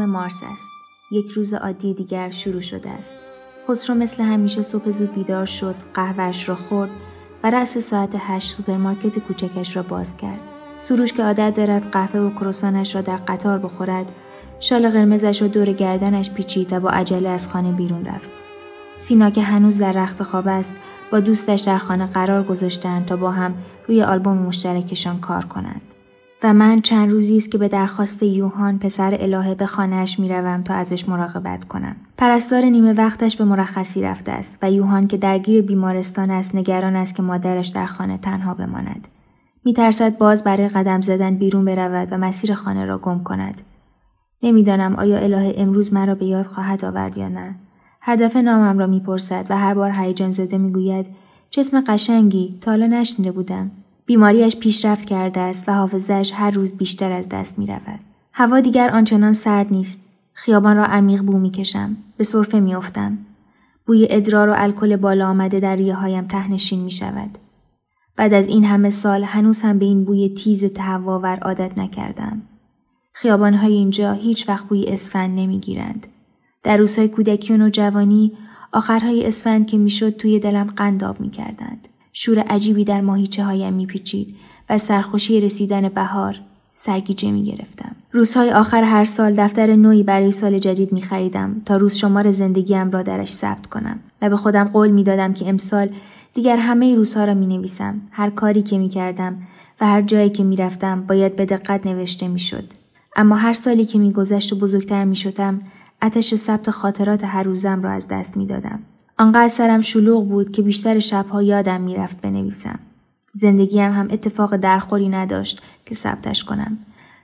مارس است. یک روز عادی دیگر شروع شده است. خسرو مثل همیشه صبح زود بیدار شد، قهوهش را خورد و رأس ساعت هشت سوپرمارکت کوچکش را باز کرد. سروش که عادت دارد قهوه و کروسانش را در قطار بخورد، شال قرمزش را دور گردنش پیچید و با عجله از خانه بیرون رفت. سینا که هنوز در رختخواب است، با دوستش در خانه قرار گذاشتند تا با هم روی آلبوم مشترکشان کار کنند. و من چند روزی است که به درخواست یوهان پسر الهه به خانهاش می‌روم تا ازش مراقبت کنم. پرستار نیمه وقتش به مرخصی رفته است و یوهان که درگیر بیمارستان است نگران است که مادرش در خانه تنها بماند. میترسد باز برای قدم زدن بیرون برود و مسیر خانه را گم کند. نمی‌دانم آیا الهه امروز مرا به یاد خواهد آورد یا نه. هر دفعه نامم را می‌پرسد و هر بار هیجان زده می‌گوید اسم قشنگی تا حالا نشنیده بودم. بیماریش پیشرفت کرده است و حافظش هر روز بیشتر از دست می رود. هوا دیگر آنچنان سرد نیست. خیابان را عمیق بو می کشم. به صرفه می افتم. بوی ادرار و الکل بالا آمده در ریه هایم تهنشین می شود. بعد از این همه سال هنوز هم به این بوی تیز تهواور عادت نکردم. خیابان های اینجا هیچ وقت بوی اسفند نمی گیرند. در روزهای کودکی و نوجوانی آخرهای اسفند که می‌شد توی دلم قنداب می کردند. شور عجیبی در ماهیچه هایم میپیچید و سرخوشی رسیدن بهار سرگیجه می گرفتم. روزهای آخر هر سال دفتر نوعی برای سال جدید می خریدم تا روز شمار زندگیم را درش ثبت کنم و به خودم قول می دادم که امسال دیگر همه روزها را می نویسم. هر کاری که می کردم و هر جایی که می رفتم باید به دقت نوشته می شد. اما هر سالی که می گذشت و بزرگتر می شدم اتش ثبت خاطرات هر روزم را از دست می دادم. آنقدر سرم شلوغ بود که بیشتر شبها یادم می‌رفت بنویسم. زندگیم هم اتفاق درخوری نداشت که ثبتش کنم.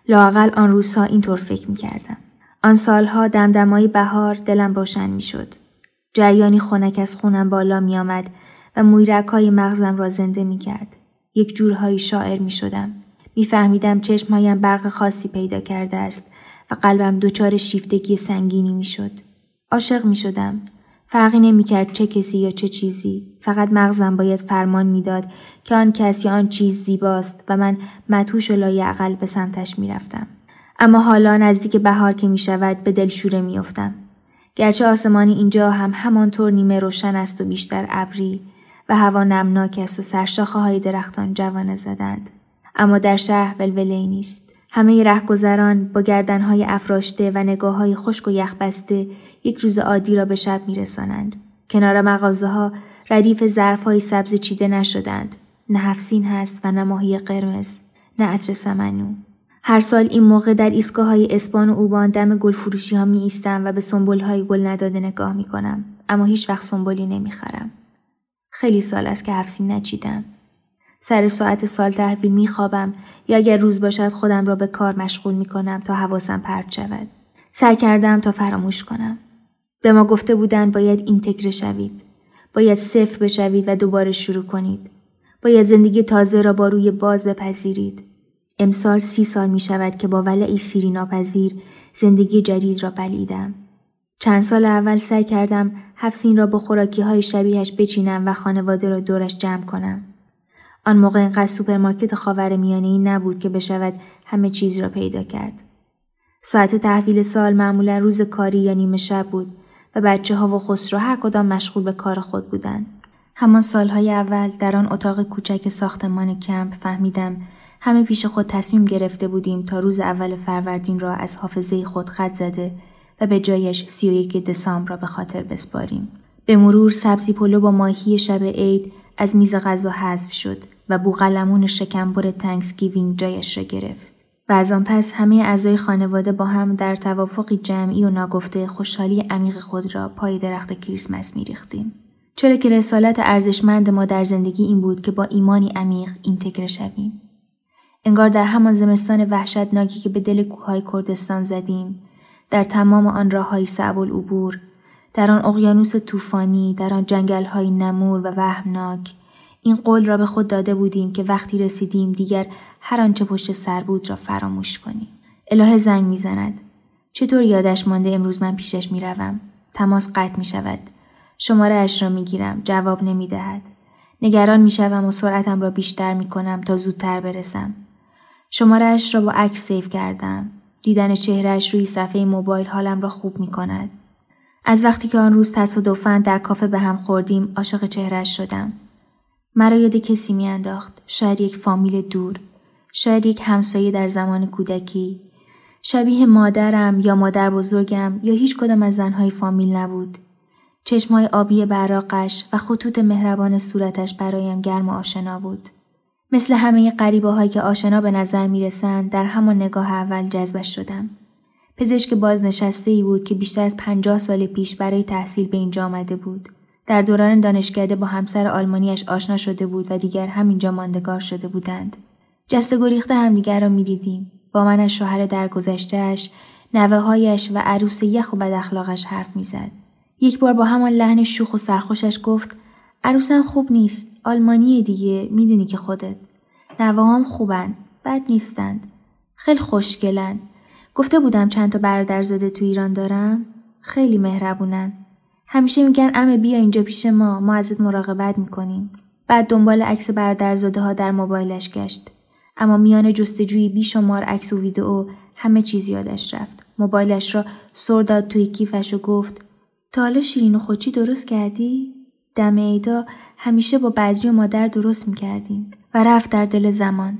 لاقل آن روزها اینطور فکر می‌کردم. آن سالها دمدمایی بهار دلم روشن می‌شد. جریانی خنک از خونم بالا می آمد و مویرک مغزم را زنده می کرد. یک جورهایی شاعر می شدم. می فهمیدم چشمهایم برق خاصی پیدا کرده است و قلبم دچار شیفتگی سنگینی می شد. عاشق می شدم. فرقی نمی‌کرد چه کسی یا چه چیزی. فقط مغزم باید فرمان می‌داد که آن کس یا آن چیز زیباست و من متوش و لایعقل به سمتش می‌رفتم. اما حالا نزدیک بهار که می‌شود به دلشوره میافتم. گرچه آسمانی اینجا هم همانطور نیمه روشن است و بیشتر ابری و هوا نمناک است و سرشاخه های درختان جوانه زدند. اما در شهر ولوله نیست. همه رهگذران با گردنهای افراشته و نگاه های خشک و یخبسته یک روز عادی را به شب میرسانند. کنار مغازه ها ردیف ظرف های سبز چیده نشدند. نه هفسین هست و نه ماهی قرمز. نه عطر سمنو. هر سال این موقع در ایستگاه های اسپان و اوبان دم گل فروشی ها می ایستم و به سنبول های گل نداده نگاه می کنم. اما هیچ وقت سنبولی نمی خرم. خیلی سال است که هفسین نچیدم. سر ساعت سال تحویل می خوابم یا اگر روز باشد خودم را به کار مشغول می کنم تا حواسم پرت شود. سعی کردم تا فراموش کنم. به ما گفته بودند باید اینتگره شوید. باید صفر بشوید و دوباره شروع کنید. باید زندگی تازه را با روی باز بپذیرید. امسال سی سال می شود که با ولعی سیری ناپذیر زندگی جدید را بلیدم. چند سال اول سعی کردم هفت‌سین را با خوراکی های شبیهش بچینم و خانواده را دورش جمع کنم. آن موقع اینقدر سوپرمارکت خاورمیانه‌ای نبود که بشود همه چیز را پیدا کرد. ساعت تحویل سال معمولا روز کاری یا نیمه شب بود و بچه ها و خسرو هر کدام مشغول به کار خود بودند. همان سالهای اول در آن اتاق کوچک ساختمان کمپ فهمیدم همه پیش خود تصمیم گرفته بودیم تا روز اول فروردین را از حافظه خود خط زده و به جایش 31 دسامبر را به خاطر بسپاریم. به مرور سبزی پلو با ماهی شب عید از میز غذا حذف شد و بوقلمون شکم‌پر Thanksgiving جایش را گرفت. و از آن پس همه اعضای خانواده با هم در توافقی جمعی و ناگفته خوشحالی عمیق خود را پای درخت کریسمس میریختیم. چرا که رسالت ارزشمند ما در زندگی این بود که با ایمانی عمیق اینتگره شویم. انگار در همان زمستان وحشتناکی که به دل کوههای کردستان زدیم در تمام آن راههای صعب العبور در آن اقیانوس طوفانی در آن جنگلهای نمور و وهمناک این قول را به خود داده بودیم که وقتی رسیدیم دیگر هر آنچه پشت سر بود را فراموش کنیم اله زنگ می‌زند چطور یادش مانده امروز من پیشش می‌روم تماس قطع می شود. شماره اش را می گیرم. جواب نمی دهد. نگران می شوم و سرعتم را بیشتر می کنم تا زودتر برسم. شماره اش را با عکس سیو کردم. دیدن چهرهش روی صفحه موبایل حالم را خوب می کند. از وقتی که آن روز تصادفاً در کافه به هم خوردیم عاشق چهرهش شدم. مرا یاد کسی میانداخت شاید یک فامیل دور شاید یک همسایه در زمان کودکی شبیه مادرم یا مادر بزرگم یا هیچ کدام از زنهای فامیل نبود چشمهای آبی براقش و خطوط مهربان صورتش برایم گرم و آشنا بود مثل همه قریبه هایی که آشنا به نظر می رسند در همان نگاه اول جذبش شدم. پزشک بازنشسته ای بود که بیشتر از پنجاه سال پیش برای تحصیل به اینجا آمده بود. در دوران دانشکده با همسر آلمانیش آشنا شده بود و دیگر همینجا ماندگار شده بودند. جست گریخته همدیگر را می‌دیدیم. با من از شوهر درگذشتهاش، نوه هایش و عروس یخ و بد اخلاقش حرف می‌زد. یک بار با همان لحن شوخ و سرخوشش گفت عروسم خوب نیست. آلمانی دیگه می‌دونی که خودت. نوه خوبن. بد نیستند. خیلی خوشگلن. گفته بودم چند تا برادر زاده تو ایران دارم. خیلی مهربونن. همیشه میگن امه بیا اینجا پیش ما ما ازت مراقبت می‌کنیم بعد دنبال عکس برادرزاده ها در موبایلش گشت اما میان جستجوی بیشمار عکس و ویدئو همه چیز یادش رفت موبایلش را سر داد توی کیفش و گفت تا حالا شیرین و خوچی درست کردی دم ایدا همیشه با بدری و مادر درست می‌کردیم و رفت در دل زمان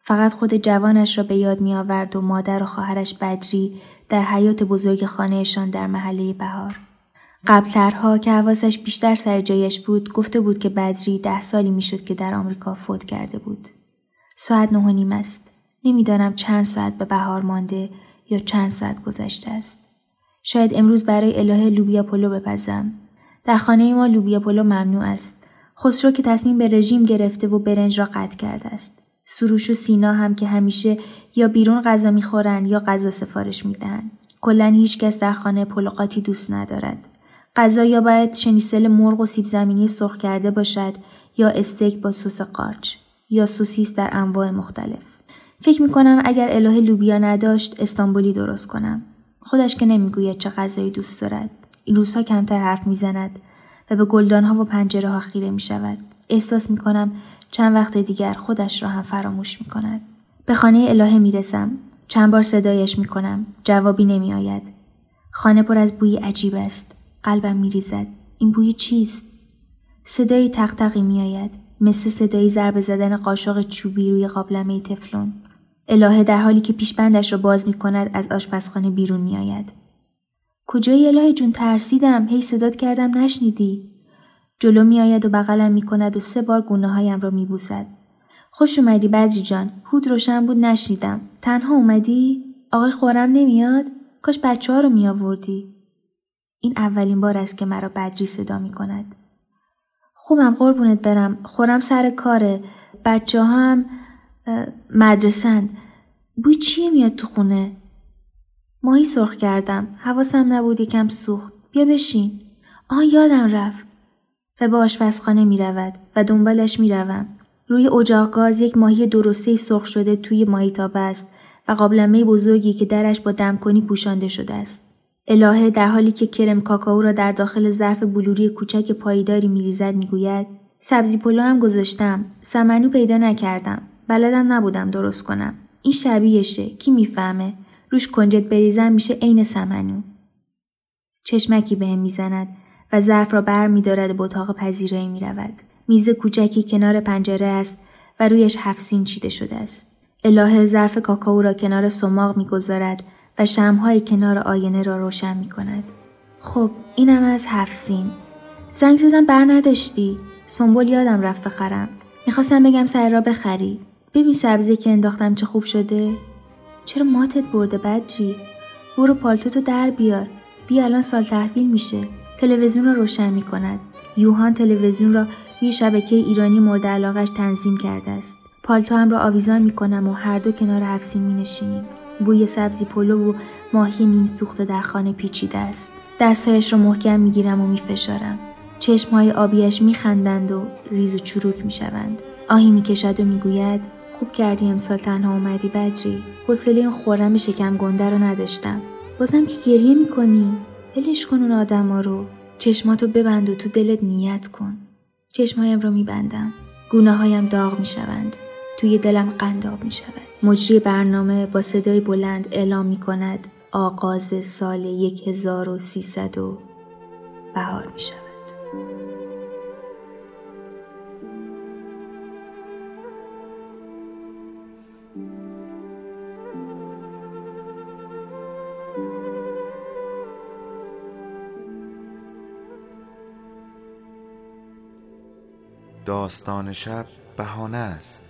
فقط خود جوانش را به یاد می آورد و مادر و خواهرش بدری در حیات بزرگ خانهشان در محله بهار. قبلترها که حواسش بیشتر سر جایش بود گفته بود که بدری ده سالی می‌شد که در آمریکا فوت کرده بود. ساعت نه و نیم است. نمی‌دانم چند ساعت به بهار مانده یا چند ساعت گذشته است. شاید امروز برای الهه لوبیا پلو بپزم. در خانه ما لوبیا پلو ممنوع است. خسرو که تصمیم به رژیم گرفته و برنج را قطع کرده است. سروش و سینا هم که همیشه یا بیرون غذا می‌خورند یا غذا سفارش می‌دهند. کلا هیچکس در خانه پلو قاطی دوست ندارد. غذا یا باید شنیسل مرغ و سیب زمینی سرخ کرده باشد یا استیک با سس قارچ یا سوسیس در انواع مختلف. فکر می‌کنم اگر اله لوبیا نداشت استانبولی درست کنم. خودش که نمی‌گوید چه غذایی دوست دارد. این روزها کمتر حرف می‌زند و به گلدانها و پنجره ها خیره می شود. احساس می کنم چند وقت دیگر خودش را هم فراموش می کند. به خانه الهه می رسم. چند بار صدایش می کنم. جوابی نمی آید. خانه پر از بوی عجیب است. قلبم میریزد این بوی چیست صدایی تقتقی میآید مثل صدایی ضربه زدن قاشق چوبی روی قابلمه تفلون. الهه در حالی که پیشبندش را باز می کند از آشپزخانه بیرون می آید. کجای الهه جون؟ ترسیدم. هی صدات کردم. نشنیدی؟ جلو می آید و بغلم می کند و سه بار گونه هایم را می بوسد. خوش اومدی بدری جان. هود روشن بود. نشنیدم. تنها اومدی؟ آقای خورم نمیاد؟ کاش بچه ها رو می آوردی این اولین بار است که مرا بدری صدا می کند. خوبم قربونت برم. خورم سر کاره. بچه هم مدرسند بوی چیه میاد تو خونه؟ ماهی سرخ کردم. حواسم نبود یکم سوخت. بیا بشین. آن یادم رفت. و به آشپزخانه می رود و دنبالش می روم. روی اجاق گاز یک ماهی درسته سرخ شده توی ماهیتابه است و قابلمه بزرگی که درش با دمکنی پوشانده شده است. الهه در حالی که کرم کاکائو را در داخل ظرف بلوری کوچک پایداری میریزد می‌گوید سبزی پلو هم گذاشتم. سمنو پیدا نکردم. بلدم نبودم درست کنم. این شبیهشه. کی می‌فهمه؟ روش کنجد بریزم میشه عین سمنو. چشمکی بهم می‌زند و ظرف را بر میدارد به اتاق پذیرایی می‌رود. میز کوچکی کنار پنجره است و رویش هفت سین چیده شده است. الهه ظرف کاکائو را کنار سماق می‌گذارد و شمهای کنار آینه را روشن می کند. خب اینم از هفت سین. زنگ زدم بر نداشتی. سنبول یادم رفت بخرم. می‌خواستم بگم سر را بخری. ببین سبزی که انداختم چه خوب شده. چرا ماتت برده بدری؟ برو پالتوتو در بیار. بیا الان سال تحویل میشه. تلویزیون را روشن می کند. یوهان تلویزیون را روی شبکه ایرانی مورد علاقش تنظیم کرده است. پالتو هم را آویزان می کنم و هر دو کنار هفسین می نشینیم. بوی سبزی پلو و ماهی نیم سوخته در خانه پیچیده است. دستهایش را محکم می‌گیرم و میفشارم. چشمهای آبیش میخندند و ریز و چروک می‌شوند. آهی می‌کشد و می‌گوید خوب کردی امسال تنها اومدی بدری. حوصله این خورم شکم گنده رو نداشتم. بازم که گریه می‌کنی. ولش کن اون آدما رو. چشماتو ببند و تو دلت نیت کن. چشمهایم را میبندم. گونه هایم داغ می‌شوند. توی دلم قنداب می شود. مجری برنامه با صدای بلند اعلام می کند آغاز سال 1300 و بهار می شود. داستان شب بهانه است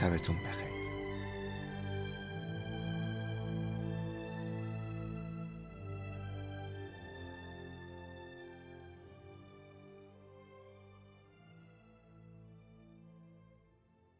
شبتون بخیر.